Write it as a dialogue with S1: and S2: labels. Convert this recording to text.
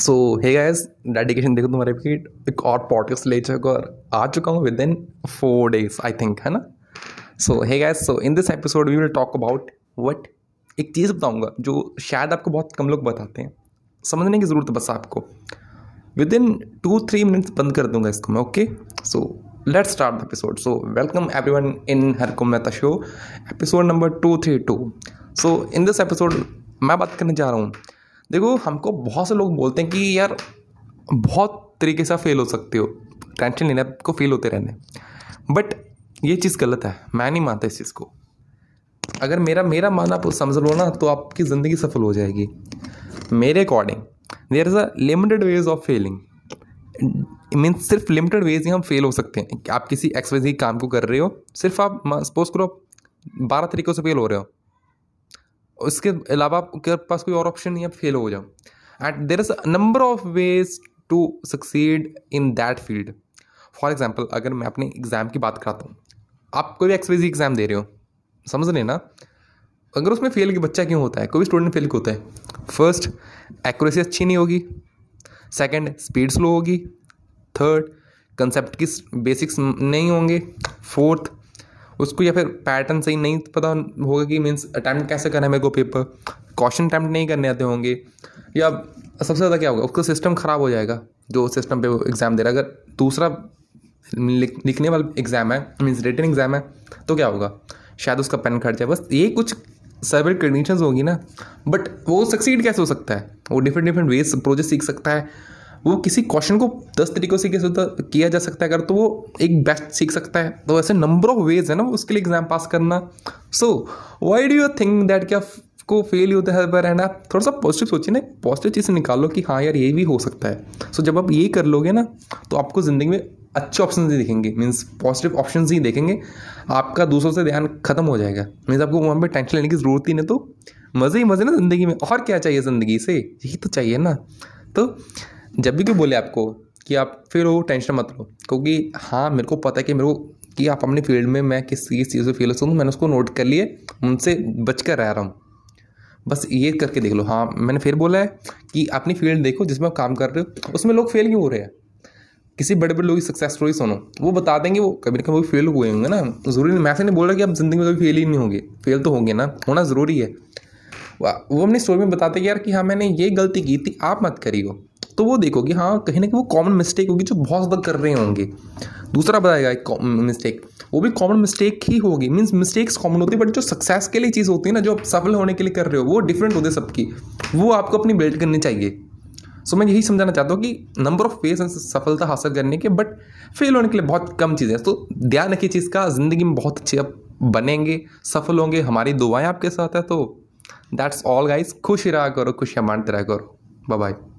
S1: सो hey guys dedication देखो तुम्हारे भी एक और पॉडकास्ट ले चुका और आ चुका हूँ within four days I think है ना? So hey guys so in this episode we will talk about what एक चीज़ बताऊँगा जो शायद आपको बहुत कम लोग बताते हैं। समझने की ज़रूरत बस आपको। Within two three minutes बंद कर दूँगा इसको मैं okay so let start the episode so welcome everyone in Harkum Mehta show episode number two three two so in this episode मैं बात करने जा रहा हूँ देखो, हमको बहुत से लोग बोलते हैं कि यार, बहुत तरीके से फेल हो सकते हो। टेंशन लेना आपको फेल होते रहने। बट ये चीज़ गलत है। मैं नहीं मानता इस चीज़ को। अगर मेरा मेरा माना आप समझ लो ना तो आपकी ज़िंदगी सफल हो जाएगी। मेरे according there is a limited ways of failing mean सिर्फ़ लिमिटेड वेज ही हम फेल हो सकते हैं। आप किसी एक्सवाइजी काम को कर रहे हो, सिर्फ़ आप सपोज़ करो बारह तरीक़ों से फेल हो रहे हो। उसके अलावा आपके पास कोई और ऑप्शन नहीं है फेल हो जाओ। And there is number of ways to succeed in that field for example अगर मैं अपने एग्ज़ाम की बात कराता हूँ, आप कोई भी एक्सवाइजी एग्ज़ाम दे रहे हो, समझ रहे ना? अगर उसमें फेल की बच्चा क्यों होता है? कोई भी स्टूडेंट फेल होता है? फ़र्स्ट एक्यूरेसी अच्छी नहीं होगी। सेकंड स्पीड स्लो होगी। थर्ड कंसेप्ट की बेसिक्स नहीं होंगे। फोर्थ उसको या फिर पैटर्न सही नहीं पता होगा कि मीन्स अटैम्प्ट कैसे करना है मेरे को पेपर क्वेश्चन अटैम्प्ट नहीं करने आते होंगे। या सबसे ज़्यादा क्या होगा? उसका सिस्टम ख़राब हो जाएगा जो सिस्टम पे वो एग्ज़ाम दे रहा है। अगर दूसरा लिख, लिखने वाला एग्ज़ाम है मीन्स रिटर्न एग्ज़ाम है तो क्या होगा? शायद उसका पेन खर्च जाए बस ये कुछ सर्वर कंडीशन होगी ना बट वो सक्सीड कैसे हो सकता है? वो डिफरेंट डिफरेंट वेज प्रोजेक्ट सीख सकता है। वो किसी क्वेश्चन को दस तरीक़ों से किया जा सकता है। अगर तो वो एक बेस्ट सीख सकता है। तो ऐसे नंबर ऑफ़ वेज है ना उसके लिए एग्ज़ाम पास करना। So why do you think that क्या को फेल होता है बार है ना थोड़ा सा पॉजिटिव सोचिए ना पॉजिटिव चीज़ निकालो कि हाँ यार ये भी हो सकता है। सो so, जब आप ये कर लोगे ना तो आपको ज़िंदगी में अच्छे ऑप्शन ही दिखेंगे। मीन्स पॉजिटिव ऑप्शन ही देखेंगे। आपका दूसरों से ध्यान खत्म हो जाएगा। मीन्स आपको वहाँ पर टेंशन लेने की ज़रूरत ही नहीं। तो मज़े ही मज़े ना ज़िंदगी में। और क्या चाहिए ज़िंदगी से? यही तो चाहिए ना। तो जब भी कोई बोले आपको कि आप फिर वो टेंशन मत लो, क्योंकि हाँ मेरे को पता है कि मेरे को कि आप अपनी फ़ील्ड में मैं किस किस चीज़ से फील हो मैंने उसको नोट कर लिए, उनसे बच कर रह रहा हूँ। बस ये करके देख लो। हाँ मैंने फिर बोला है कि अपनी फ़ील्ड देखो जिसमें आप काम कर रहे हो, उसमें लोग फेल क्यों हो रहे हैं? किसी बड़े बड़े लोग की सक्सेस स्टोरी सुनो, वो बता देंगे वो, कभी ना कभी फेल हुए होंगे ना। ज़रूरी नहीं, मैं ऐसे नहीं बोल रहा कि आप ज़िंदगी में कभी फेल ही नहीं होंगे फेल तो होंगे ना, होना ज़रूरी है। वो अपनी स्टोरी में बताते कि यार कि हाँ मैंने ये गलती की थी, आप मत करियो। तो वो देखो कि हाँ कहीं ना कहीं वो कॉमन मिस्टेक होगी जो बहुत ज़्यादा कर रहे होंगे। दूसरा बताएगा एक मिस्टेक वो भी कॉमन मिस्टेक ही होगी। मीन्स मिस्टेक्स कॉमन होती है बट जो सक्सेस के लिए चीज़ होती है ना, जो आप सफल होने के लिए कर रहे हो, वो डिफरेंट होते सबकी। वो आपको अपनी बिल्ड करनी चाहिए। सो मैं यही समझाना चाहता हूँ कि नंबर ऑफ़ फेस सफलता हासिल करने के बट फेल होने के लिए बहुत कम चीज़ें हैं। तो ध्यान रखिए चीज़ का, ज़िंदगी में बहुत अच्छे आप बनेंगे, सफल होंगे, हमारी दुआएँ आपके साथ है। तो दैट्स ऑल गाइस खुश रहा करो, खुशियाँ मानते रहा करो। बाय